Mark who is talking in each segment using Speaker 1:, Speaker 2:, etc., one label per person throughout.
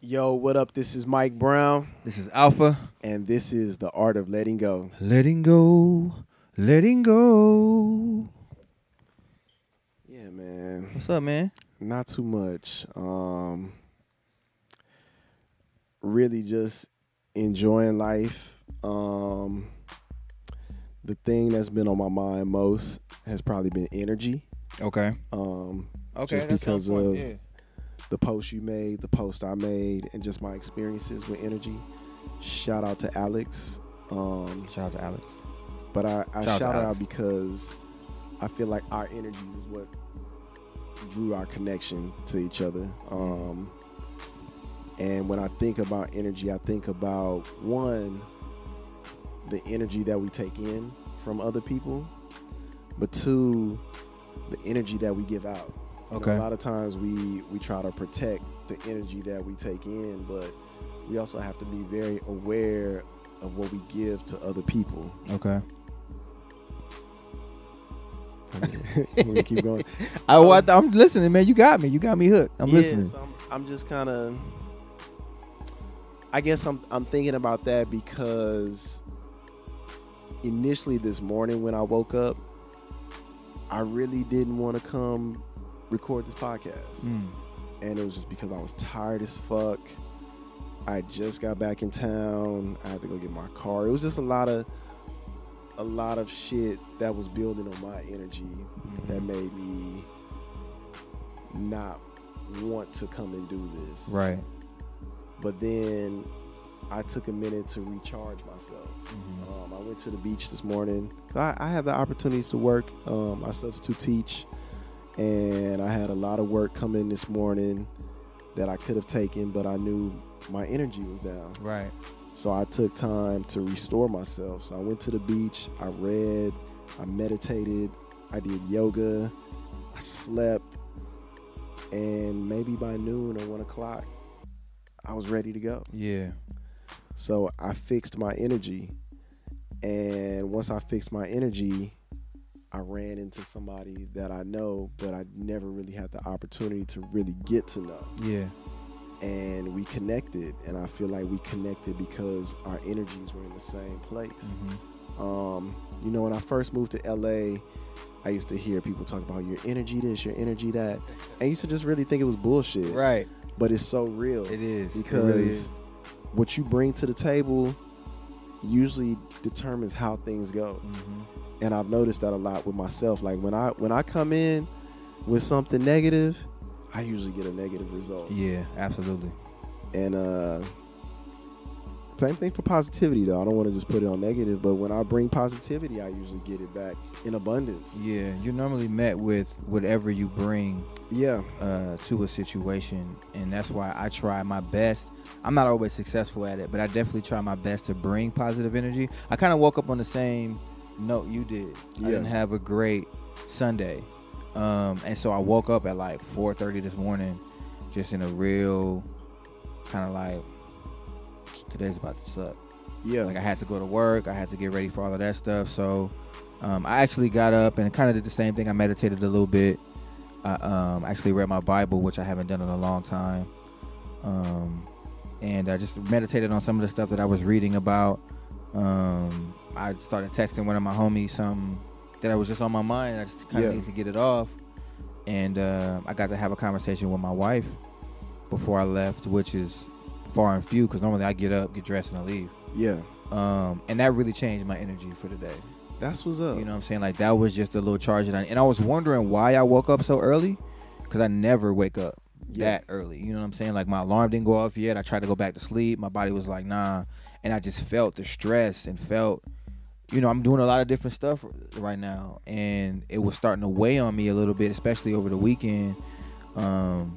Speaker 1: Yo, what up? This is Mike Brown,
Speaker 2: This is Alfpha.
Speaker 1: and this is the art of letting go.
Speaker 2: Letting go, letting go.
Speaker 1: Yeah, man.
Speaker 2: What's up, man?
Speaker 1: Not too much. Um, really just enjoying life. Um, the thing that's been on my mind most has probably been energy.
Speaker 2: Okay.
Speaker 1: Um,
Speaker 2: Okay.
Speaker 1: Just because of-
Speaker 2: yeah.
Speaker 1: The post you made, the post I made, and just my experiences with energy. Shout out to Alex. Um,
Speaker 2: Shout out to Alex.
Speaker 1: But I, I
Speaker 2: Shout out
Speaker 1: shout, out because I feel like our energy is what drew our connection to each other. Um, and when I think about energy, I think about one, the energy that we take in from other people, but two, the energy that we give out. You know,
Speaker 2: Okay.
Speaker 1: a lot of times we we try to protect the energy that we take in, but we also have to be very aware of what we give to other people.
Speaker 2: Okay.
Speaker 1: we keep going.
Speaker 2: I, well, um, I, am listening, man. You got me. You got me hooked. I'm
Speaker 1: Yeah,
Speaker 2: listening.
Speaker 1: so I'm, I'm just kind of. I guess I'm I'm thinking about that because initially this morning when I woke up, I really didn't want to come record this podcast,
Speaker 2: Mm.
Speaker 1: and it was just because I was tired as fuck. I just got back in town. I had to go get my car. It was just a lot of a lot of shit that was building on my energy that
Speaker 2: Mhm.
Speaker 1: made me not want to come and do this.
Speaker 2: Right.
Speaker 1: But then I took a minute to recharge myself.
Speaker 2: Mhm.
Speaker 1: Um, I went to the beach this morning. I, I have the opportunities to work. Um, I substitute teach, and I had a lot of work come in this morning that I could have taken, but I knew my energy was down.
Speaker 2: Right.
Speaker 1: So I took time to restore myself. So I went to the beach, I read, I meditated, I did yoga, I slept, and maybe by noon or one o'clock, I was ready to go.
Speaker 2: Yeah.
Speaker 1: So I fixed my energy. And once I fixed my energy, I ran into somebody that I know, but I never really had the opportunity to really get to know
Speaker 2: Yeah.
Speaker 1: and we connected and i feel like we connected because our energies were in the same place
Speaker 2: Mhm.
Speaker 1: um, you know when i first moved to la i used to hear people talk about your energy this your energy that and i used to just really think it was bullshit
Speaker 2: Right.
Speaker 1: but it's so real
Speaker 2: It is.
Speaker 1: because
Speaker 2: it really is.
Speaker 1: what you bring to the table usually determines how things go
Speaker 2: Mhm.
Speaker 1: and i've noticed that a lot with myself like when i when i come in with something negative i usually get a negative result
Speaker 2: Yeah. Absolutely.
Speaker 1: And uh same thing for positivity though. I don't want to just put it on negative, but when I bring positivity, I usually get it back in abundance.
Speaker 2: Yeah. You're normally met with whatever you bring
Speaker 1: Yeah.
Speaker 2: uh, to a situation, and that's why I try my best. I'm not always successful at it, but I definitely try my best to bring positive energy. I kind of woke up on the same note you did.
Speaker 1: Yeah.
Speaker 2: I didn't have a great Sunday, um, and so I woke up at like 4:30 this morning, just in a real kind of like today's about to suck.
Speaker 1: Yeah.
Speaker 2: Like I had to go to work. I had to get ready for all of that stuff. So um, I actually got up and kind of did the same thing. I meditated a little bit. I um, actually read my Bible, which I haven't done in a long time. Um, and I just meditated on some of the stuff that I was reading about. Um, I started texting one of my homies something that I was just on my mind. I just kind of
Speaker 1: Yeah.
Speaker 2: need to get it off. And uh, I got to have a conversation with my wife before I left, which is far and few because normally I get up, get dressed, and I leave.
Speaker 1: yeah.
Speaker 2: Um, and that really changed my energy for the day.
Speaker 1: That's what's up.
Speaker 2: You know what I'm saying? Like that was just a little charge that I and I was wondering why I woke up so early because I never wake up
Speaker 1: Yeah.
Speaker 2: that early. You know what I'm saying? Like my alarm didn't go off yet. I tried to go back to sleep. My body was like, nah. And I just felt the stress and felt, you know, I'm doing a lot of different stuff right now, and it was starting to weigh on me a little bit, especially over the weekend. Um,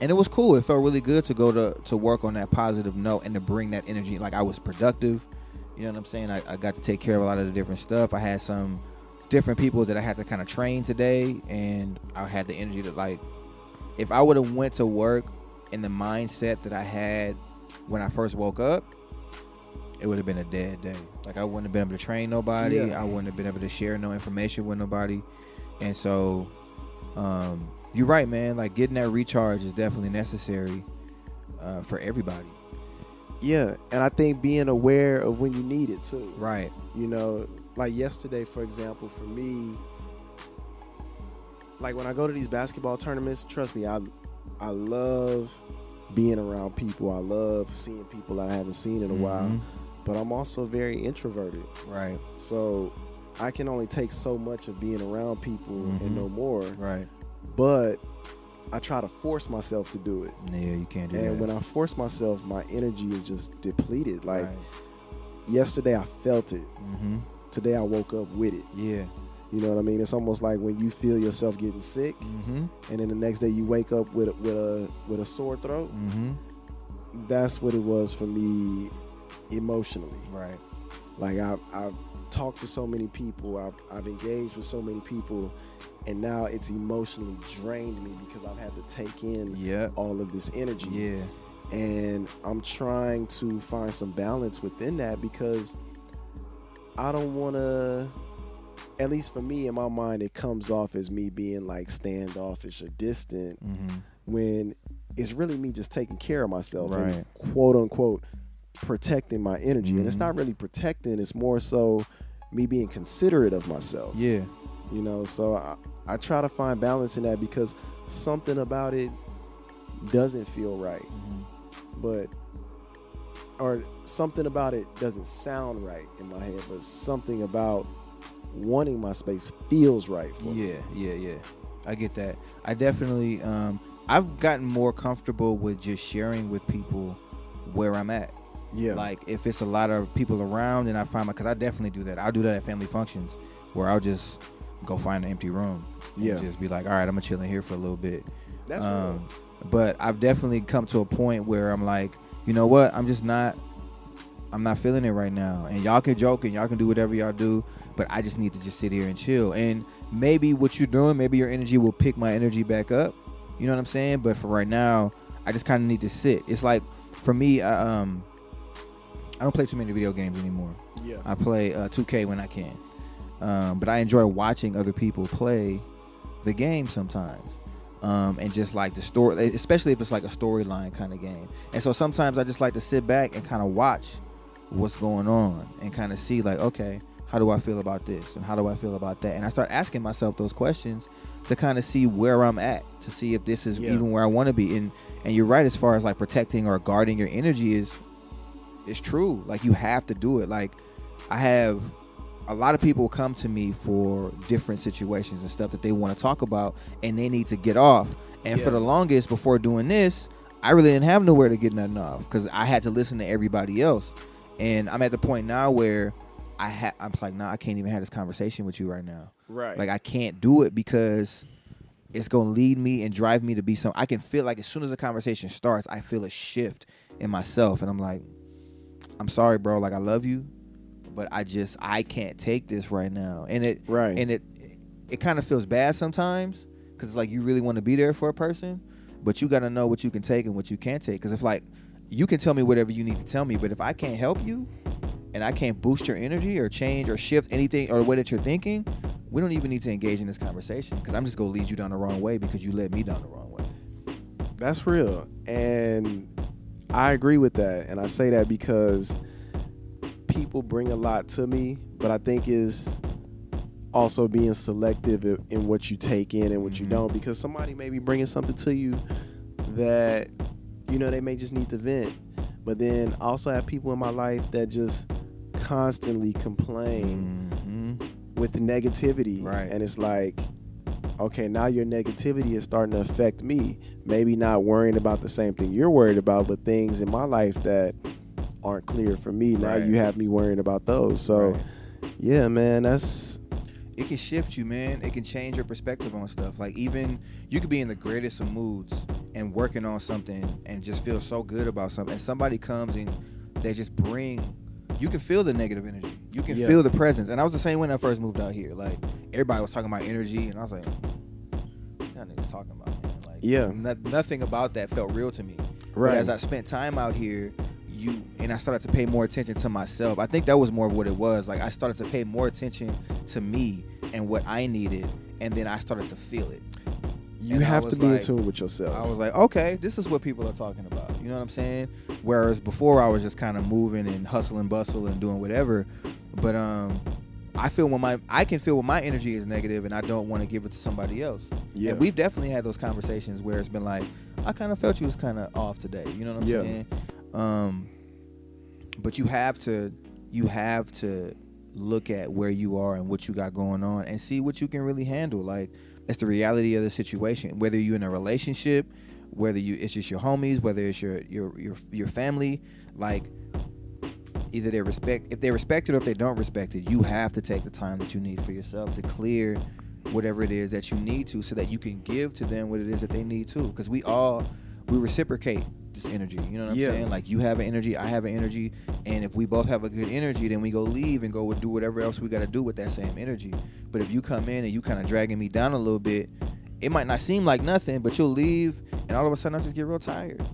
Speaker 2: and it was cool. It felt really good to go to to work on that positive note and to bring that energy. Like I was productive. You know what I'm saying? I, I got to take care of a lot of the different stuff. I had some different people that I had to kind of train today, and I had the energy to like. If I would have went to work in the mindset that I had when I first woke up, it would have been a dead day. Like I wouldn't have been able to train nobody.
Speaker 1: Yeah.
Speaker 2: I wouldn't have been able to share no information with nobody. And so, um, you're right, man. Like getting that recharge is definitely necessary. uh, for everybody.
Speaker 1: Yeah, and I think being aware of when you need it too.
Speaker 2: Right.
Speaker 1: You know, like yesterday, for example, for me, like when I go to these basketball tournaments, trust me, I I love being around people. I love seeing people that I haven't seen in a while.
Speaker 2: Mhm.
Speaker 1: But I'm also very introverted.
Speaker 2: Right.
Speaker 1: So I can only take so much of being around people
Speaker 2: Mhm.
Speaker 1: and no more.
Speaker 2: Right.
Speaker 1: But I try to force myself to do it.
Speaker 2: Yeah, you can't do that.
Speaker 1: And when I force myself, my energy is just depleted. Like
Speaker 2: right.
Speaker 1: yesterday, I felt it.
Speaker 2: Mhm.
Speaker 1: Today, I woke up with it.
Speaker 2: Yeah.
Speaker 1: You know what I mean? It's almost like when you feel yourself getting sick,
Speaker 2: Mhm.
Speaker 1: and then the next day you wake up with a, with a with a sore throat.
Speaker 2: Mhm.
Speaker 1: That's what it was for me emotionally.
Speaker 2: Right.
Speaker 1: Like I I've talked to so many people, I've I've engaged with so many people, and now it's emotionally drained me because I've had to take in
Speaker 2: Yeah.
Speaker 1: all of this energy.
Speaker 2: Yeah.
Speaker 1: and I'm trying to find some balance within that because I don't want to. At least for me, in my mind, it comes off as me being like standoffish or distant
Speaker 2: Mhm.
Speaker 1: when it's really me just taking care of myself
Speaker 2: Right.
Speaker 1: and quote unquote protecting my energy. And it's not really protecting; it's more so me being considerate of myself.
Speaker 2: Yeah.
Speaker 1: You know, so I, I try to find balance in that because something about it doesn't feel right
Speaker 2: Mhm.
Speaker 1: but or something about it doesn't sound right in my head, but something about wanting my space feels right for me.
Speaker 2: Yeah, yeah, yeah. I get that. I definitely um I've gotten more comfortable with just sharing with people where I'm at.
Speaker 1: Yeah.
Speaker 2: Like if it's a lot of people around and I find my cuz I definitely do that. I'll do that at family functions where I'll just go find an empty room and
Speaker 1: Yeah.
Speaker 2: just be like, "All right, I'm going to chill in here for a little bit."
Speaker 1: That's
Speaker 2: um, but I've definitely come to a point where I'm like, you know what? I'm just not. I'm not feeling it right now. And y'all can joke and y'all can do whatever y'all do, but I just need to just sit here and chill. And maybe what you're doing, maybe your energy will pick my energy back up. You know what I'm saying? But for right now, I just kind of need to sit. It's like for me, I, um, I don't play too many video games anymore.
Speaker 1: Yeah.
Speaker 2: I play uh, 2K when I can, um, but I enjoy watching other people play the game sometimes, um, and just like the story, especially if it's like a storyline kind of game. And so sometimes I just like to sit back and kind of watch what's going on and kind of see like, okay, how do I feel about this and how do I feel about that? And I start asking myself those questions to kind of see where I'm at, to see if this is
Speaker 1: Yeah.
Speaker 2: even where I want to be. And and you're right as far as like protecting or guarding your energy is it's true. Like you have to do it. Like I have a lot of people come to me for different situations and stuff that they want to talk about and they need to get off. And for the longest before doing this, I really didn't have nowhere to get nothing off because I had to listen to everybody else. And I'm at the point now where I ha- I'm like, nah, I can't even have this conversation with you right now.
Speaker 1: Right.
Speaker 2: Like I can't do it because it's gonna lead me and drive me to be some. I can feel like as soon as the conversation starts, I feel a shift in myself, and I'm like, I'm sorry, bro. Like I love you, but I just I can't take this right now. And it
Speaker 1: Right.
Speaker 2: and it it kind of feels bad sometimes because it's like you really want to be there for a person, but you got to know what you can take and what you can't take. Because if like you can tell me whatever you need to tell me, but if I can't help you and I can't boost your energy or change or shift anything or the way that you're thinking, we don't even need to engage in this conversation because I'm just gonna lead you down the wrong way because you led me down the wrong way.
Speaker 1: That's real. And I agree with that. And I say that because people bring a lot to me, but I think is also being selective in- what you take in and what you
Speaker 2: Mhm.
Speaker 1: don't because somebody may be bringing something to you that you know they may just need to vent but then I also have people in my life that just constantly complain
Speaker 2: Mhm.
Speaker 1: with negativity.
Speaker 2: Right.
Speaker 1: And it's like, okay, now your negativity is starting to affect me. Maybe not worrying about the same thing you're worried about, but things in my life that aren't clear for me. Now
Speaker 2: Right.
Speaker 1: you have me worrying about those. So,
Speaker 2: Right.
Speaker 1: yeah, man, that's
Speaker 2: it can shift you, man. It can change your perspective on stuff. Like even you could be in the greatest of moods and working on something and just feel so good about something. And somebody comes and they just bring you can feel the negative energy. You can
Speaker 1: Yeah.
Speaker 2: feel the presence. And I was the same when I first moved out here. Like everybody was talking about energy and I was like, that nigga's talking about, man. Like
Speaker 1: Yeah.
Speaker 2: no- nothing about that felt real to me. But
Speaker 1: Right.
Speaker 2: as I spent time out here, you and I started to pay more attention to myself. I think that was more of what it was. Like I started to pay more attention to me and what I needed, and then I started to feel it.
Speaker 1: you
Speaker 2: And
Speaker 1: have to be in
Speaker 2: like-
Speaker 1: tune with yourself.
Speaker 2: I was like, okay, this is what people are talking about. You know what I'm saying? Whereas before I was just kind of moving and hustle and bustle and doing whatever. But um, I feel when my I can feel when my energy is negative and I don't want to give it to somebody else.
Speaker 1: Yeah.
Speaker 2: And we've definitely had those conversations where it's been like, I kind of felt you was kind of off today. You know what I'm
Speaker 1: Yeah.
Speaker 2: saying? Um, but you have to you have to look at where you are and what you got going on and see what you can really handle. Like it's the reality of the situation. Whether you're in a relationship, whether you it's just your homies, whether it's your your your your family, like either they respect if they respect it or if they don't respect it, you have to take the time that you need for yourself to clear whatever it is that you need to so that you can give to them what it is that they need to. Because we all we reciprocate this energy. You know what I'm
Speaker 1: Yeah.
Speaker 2: saying? Like you have an energy, I have an energy, and if we both have a good energy, then we go leave and go do whatever else we got to do with that same energy. But if you come in and you kind of dragging me down a little bit, it might not seem like nothing, but you'll leave, and all of a sudden I just get real tired,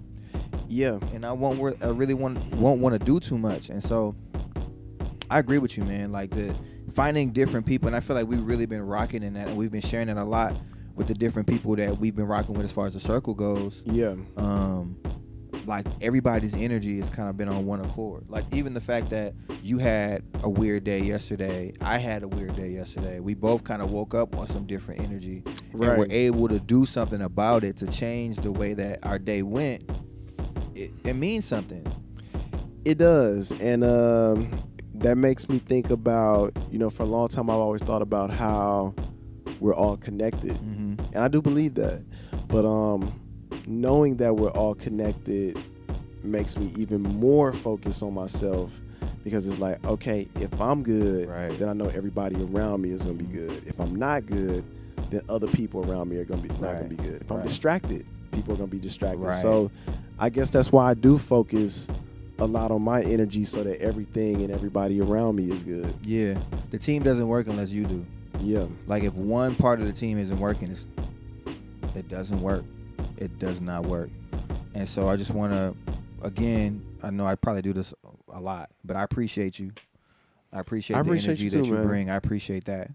Speaker 1: Yeah.
Speaker 2: and I won't. I really want won't want to do too much, and so I agree with you, man. Like the finding different people, and I feel like we've really been rocking in that, and we've been sharing it a lot with the different people that we've been rocking with as far as the circle goes
Speaker 1: Yeah.
Speaker 2: um like everybody's energy has kind of been on one accord. Like even the fact that you had a weird day yesterday i had a weird day yesterday. We both kind of woke up on some different energy and we're able to do something about it to change the way that our day went. It, it means something.
Speaker 1: It does, and um, that makes me think about you know for a long time I've always thought about how we're all connected,
Speaker 2: mm-hmm.
Speaker 1: and I do believe that. But um, knowing that we're all connected makes me even more focused on myself because it's like okay, if I'm good,
Speaker 2: Right.
Speaker 1: then I know everybody around me is gonna be good. If I'm not good, then other people around me are gonna be not
Speaker 2: Right.
Speaker 1: gonna be good. If I'm distracted, people are gonna be distracted. So I guess that's why I do focus a lot on my energy so that everything and everybody around me is good.
Speaker 2: yeah the team doesn't work unless you do
Speaker 1: Yeah.
Speaker 2: like if one part of the team isn't working it's, it doesn't work it does not work. And so i just want to again i know i probably do this a lot but i appreciate you. I appreciate,
Speaker 1: I
Speaker 2: the
Speaker 1: appreciate
Speaker 2: energy
Speaker 1: you
Speaker 2: that you
Speaker 1: man.
Speaker 2: bring. I appreciate that.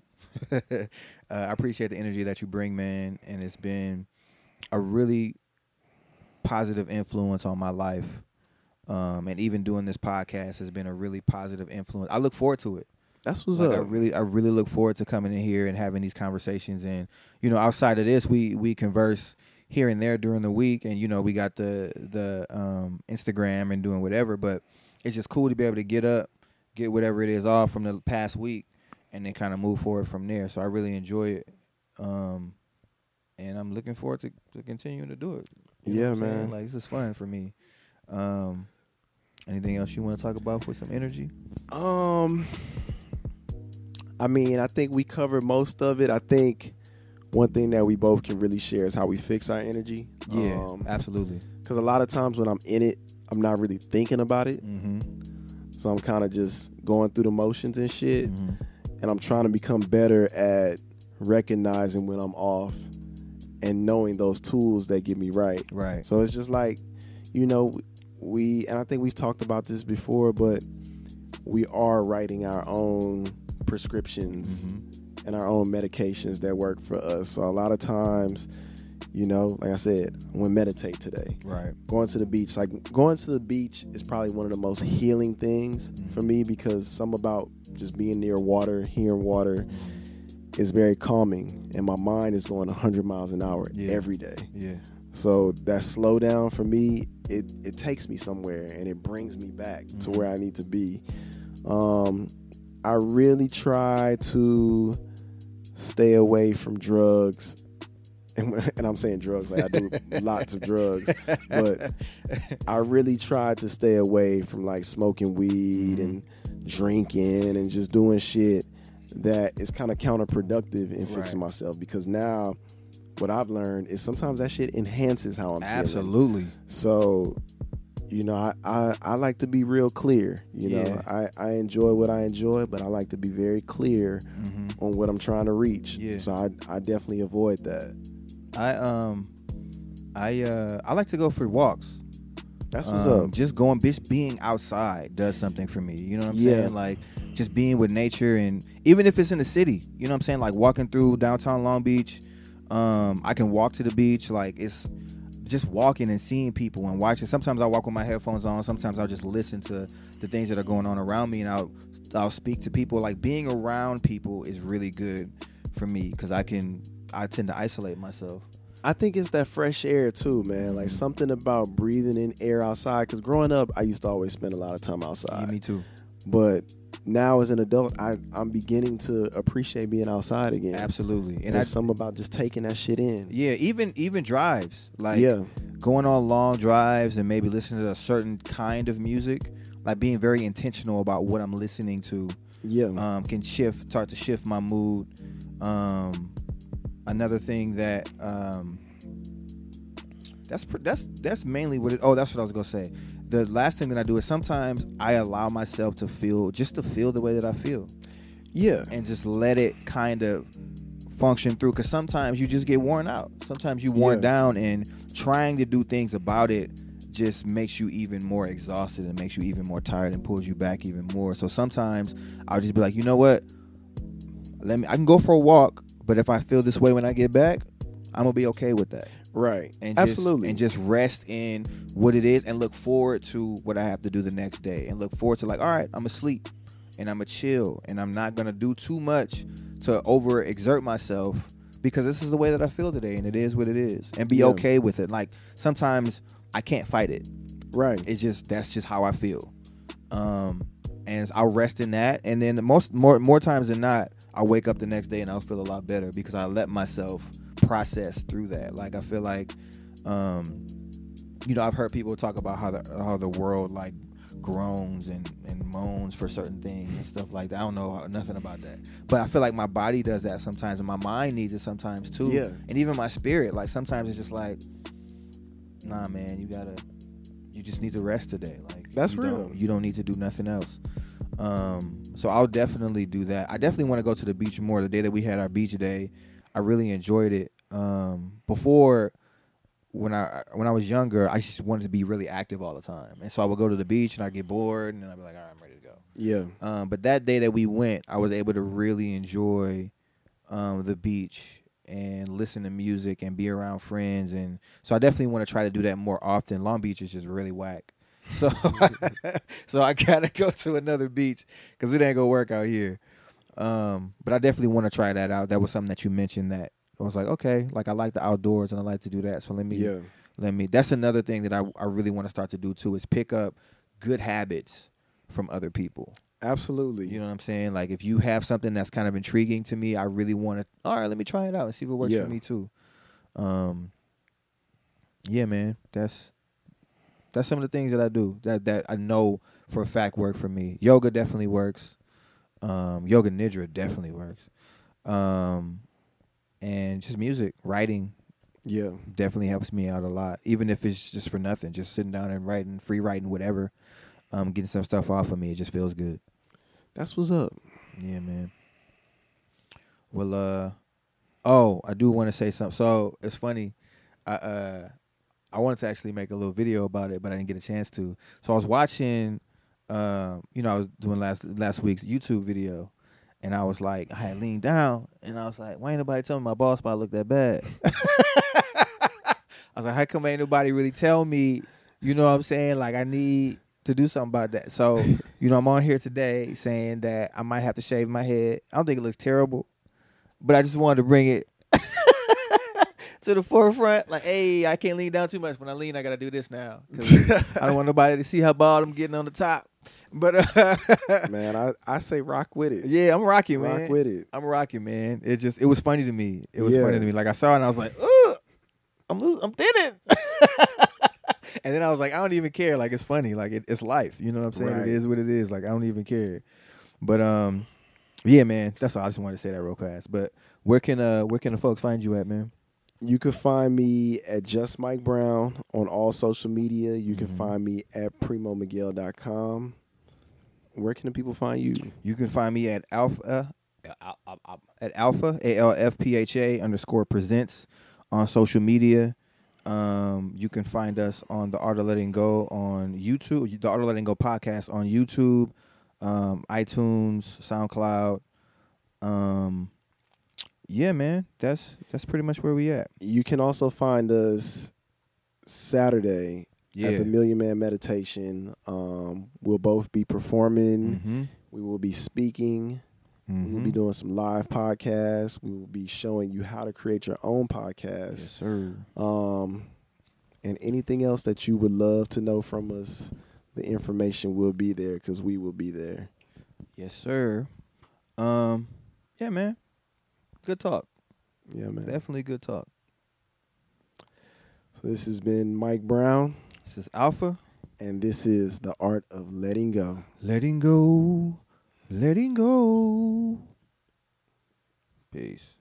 Speaker 2: Uh, i appreciate the energy that you bring man and it's been a really positive influence on my life. Um, and even doing this podcast has been a really positive influence. I look forward to it.
Speaker 1: That's what's
Speaker 2: like I really, I really look forward to coming in here and having these conversations. And you know, outside of this, we we converse here and there during the week, and you know, we got the the um, Instagram and doing whatever. But it's just cool to be able to get up, get whatever it is off from the past week, and then kind of move forward from there. So I really enjoy it, um, and I'm looking forward to, to continuing to do it. You
Speaker 1: Yeah,
Speaker 2: I'm saying?
Speaker 1: man.
Speaker 2: Like this is fun for me. Um, anything else you want to talk about with some energy?
Speaker 1: Um, I mean, I think we covered most of it. I think one thing that we both can really share is how we fix our energy.
Speaker 2: Yeah,
Speaker 1: Um,
Speaker 2: absolutely.
Speaker 1: Because a lot of times when I'm in it, I'm not really thinking about it.
Speaker 2: Mm-hmm.
Speaker 1: So I'm kind of just going through the motions and shit.
Speaker 2: Mm-hmm.
Speaker 1: And I'm trying to become better at recognizing when I'm off and knowing those tools that get me right.
Speaker 2: Right.
Speaker 1: So it's just like, you know, we, and I think we've talked about this before, but we are writing our own prescriptions
Speaker 2: Mm-hmm.
Speaker 1: And our own medications that work for us. So a lot of times, you know, like I said, I went meditate today.
Speaker 2: Right.
Speaker 1: Going to the beach, like going to the beach is probably one of the most healing things for me because some about just being near water, hearing water is very calming and my mind is going 100 miles an hour
Speaker 2: Yeah.
Speaker 1: every day.
Speaker 2: Yeah.
Speaker 1: So that slow down for me, it it takes me somewhere and it brings me back to
Speaker 2: Mhm.
Speaker 1: where I need to be. Um, I really try to stay away from drugs, and, when- and I'm saying drugs like I do lots of drugs, but I really tried to stay away from like smoking weed and mm-hmm. drinking and just doing shit that is kind of counterproductive in fixing
Speaker 2: Right.
Speaker 1: myself because now what I've learned is sometimes that shit enhances how I'm feeling.
Speaker 2: Absolutely.
Speaker 1: So, you know, I, I, I like to be real clear. You know, I, I enjoy what I enjoy, but I like to be very clear
Speaker 2: Mm-hmm.
Speaker 1: on what I'm trying to reach.
Speaker 2: Yeah.
Speaker 1: So I, I definitely avoid that.
Speaker 2: I um, I uh, I like to go for walks.
Speaker 1: That's what's
Speaker 2: Um,
Speaker 1: up.
Speaker 2: Just going, just being outside does something for me. You know what I'm
Speaker 1: Yeah.
Speaker 2: saying? Like just being with nature, and even if it's in the city, you know what I'm saying? Like walking through downtown Long Beach. Um, I can walk to the beach. Like it's just walking and seeing people and watching. Sometimes I walk with my headphones on. Sometimes I'll just listen to the things that are going on around me, and I'll I'll speak to people. Like being around people is really good for me because I can I tend to isolate myself.
Speaker 1: I think it's that fresh air too, man. Like mm-hmm. something about breathing in air outside. Because growing up, I used to always spend a lot of time outside.
Speaker 2: Yeah, me too.
Speaker 1: But now as an adult, I, I'm beginning to appreciate being outside again.
Speaker 2: Absolutely,
Speaker 1: And
Speaker 2: and I,
Speaker 1: something about just taking that shit in.
Speaker 2: yeah, even even drives like
Speaker 1: yeah,
Speaker 2: going on long drives and maybe listening to a certain kind of music, like being very intentional about what I'm listening to,
Speaker 1: yeah,
Speaker 2: um, can shift, start to shift my mood. Um, another thing that um, that's that's that's mainly what it. Oh, that's what I was gonna say. The last thing that I do is sometimes I allow myself to feel just to feel the way that I feel.
Speaker 1: Yeah,
Speaker 2: and just let it kind of function through because sometimes you just get worn out. Sometimes you worn
Speaker 1: Yeah.
Speaker 2: down and trying to do things about it just makes you even more exhausted and makes you even more tired and pulls you back even more. So sometimes i'll just be like you know what? Let me i can go for a walk but if i feel this way when i get back i'm gonna be okay with that
Speaker 1: right.
Speaker 2: and just,
Speaker 1: Absolutely.
Speaker 2: and just rest in what it is and look forward to what I have to do the next day and look forward to like all right I'm asleep and I'm a chill and I'm not gonna do too much to over exert myself because this is the way that I feel today and it is what it is and be
Speaker 1: Yeah.
Speaker 2: okay with it like sometimes I can't fight it
Speaker 1: right.
Speaker 2: it's just that's just how I feel um and I'll rest in that and then most more more times than not I'll wake up the next day and I'll feel a lot better because I let myself process through that like I feel like um you know I've heard people talk about how the how the world like groans and, and moans for certain things and stuff like that. I don't know nothing about that. But I feel like my body does that sometimes and my mind needs it sometimes too.
Speaker 1: Yeah.
Speaker 2: And even my spirit, like sometimes it's just like, nah man, you gotta you just need to rest today. Like
Speaker 1: That's
Speaker 2: you
Speaker 1: real.
Speaker 2: Don't, you don't need to do nothing else. Um, so I'll definitely do that. I definitely want to go to the beach more. The day that we had our beach day, I really enjoyed it. Um, before when I when I was younger, I just wanted to be really active all the time, and so I would go to the beach and I get bored, and then I'd be like, all right, I'm ready to go.
Speaker 1: Yeah,
Speaker 2: Um, but that day that we went, I was able to really enjoy um, the beach and listen to music and be around friends, and so I definitely want to try to do that more often. Long Beach is just really whack, so so I gotta go to another beach because it ain't gonna work out here. Um, but I definitely want to try that out. That was something that you mentioned that I was like, okay, like I like the outdoors and I like to do that. So let me
Speaker 1: yeah,
Speaker 2: let me that's another thing that I, I really want to start to do too is pick up good habits from other people
Speaker 1: absolutely.
Speaker 2: you know what i'm saying like if you have something that's kind of intriguing to me i really want to all right let me try it out and see if it works
Speaker 1: Yeah.
Speaker 2: for me too um yeah man that's that's some of the things that i do that that i know for a fact work for me yoga definitely works um yoga nidra definitely works um and just music writing
Speaker 1: yeah,
Speaker 2: definitely helps me out a lot. Even if it's just for nothing, just sitting down and writing, free writing, whatever. Um, getting some stuff off of me, it just feels good.
Speaker 1: that's what's up.
Speaker 2: Yeah, man. Well, uh, oh, I do want to say something. So it's funny. I uh, I wanted to actually make a little video about it, but I didn't get a chance to. So I was watching, um, you know, I was doing last last week's YouTube video, and I was like, I had leaned down, and I was like, why ain't nobody telling my ball spot looked that bad? I was like, how come ain't nobody really tell me? You know what I'm saying? Like I need to do something about that. So, you know, I'm on here today saying that I might have to shave my head. I don't think it looks terrible, but I just wanted to bring it to the forefront. Like, hey, I can't lean down too much. When I lean, I gotta do this now. 'Cause I don't want nobody to see how bald I'm getting on the top. But uh,
Speaker 1: man, I, I say rock with it.
Speaker 2: yeah, I'm rocking, man.
Speaker 1: rock with it.
Speaker 2: I'm rocking, man. It just it was funny to me. It was
Speaker 1: Yeah.
Speaker 2: funny to me. Like I saw it and I was like, Ugh, I'm losing, I'm thinning. and then I was like, I don't even care. Like it's funny. Like it, it's life. You know what I'm saying?
Speaker 1: Right.
Speaker 2: It is what it is. Like I don't even care. But um, yeah, man. That's all. I just wanted to say that real fast. But where can uh where can the folks find you at, man?
Speaker 1: You can find me at Just Mike Brown on all social media. You can
Speaker 2: Mhm.
Speaker 1: find me at primomiguel.com. Where can the people find you?
Speaker 2: You can find me at Alfpha uh, al- al- at Alfpha A L F P H A underscore presents on social media. Um, you can find us on the Art of Letting Go on YouTube, the Art of Letting Go podcast on YouTube, um, iTunes, SoundCloud. Um, yeah, man, that's that's pretty much where we at.
Speaker 1: You can also find us Saturday
Speaker 2: Yeah.
Speaker 1: at the Million Man Meditation. Um, we'll both be performing.
Speaker 2: mm-hmm.
Speaker 1: We will be speaking. We will be doing some live podcasts. We will be showing you how to create your own podcast.
Speaker 2: Yes, sir.
Speaker 1: Um, and anything else that you would love to know from us, the information will be there because we will be there.
Speaker 2: Yes, sir. Um, yeah, man. Good talk.
Speaker 1: Yeah, man.
Speaker 2: Definitely good talk.
Speaker 1: So this has been Mike Brown,
Speaker 2: This is Alfpha.
Speaker 1: and this is the art of letting go.
Speaker 2: Letting go. Letting go. Peace.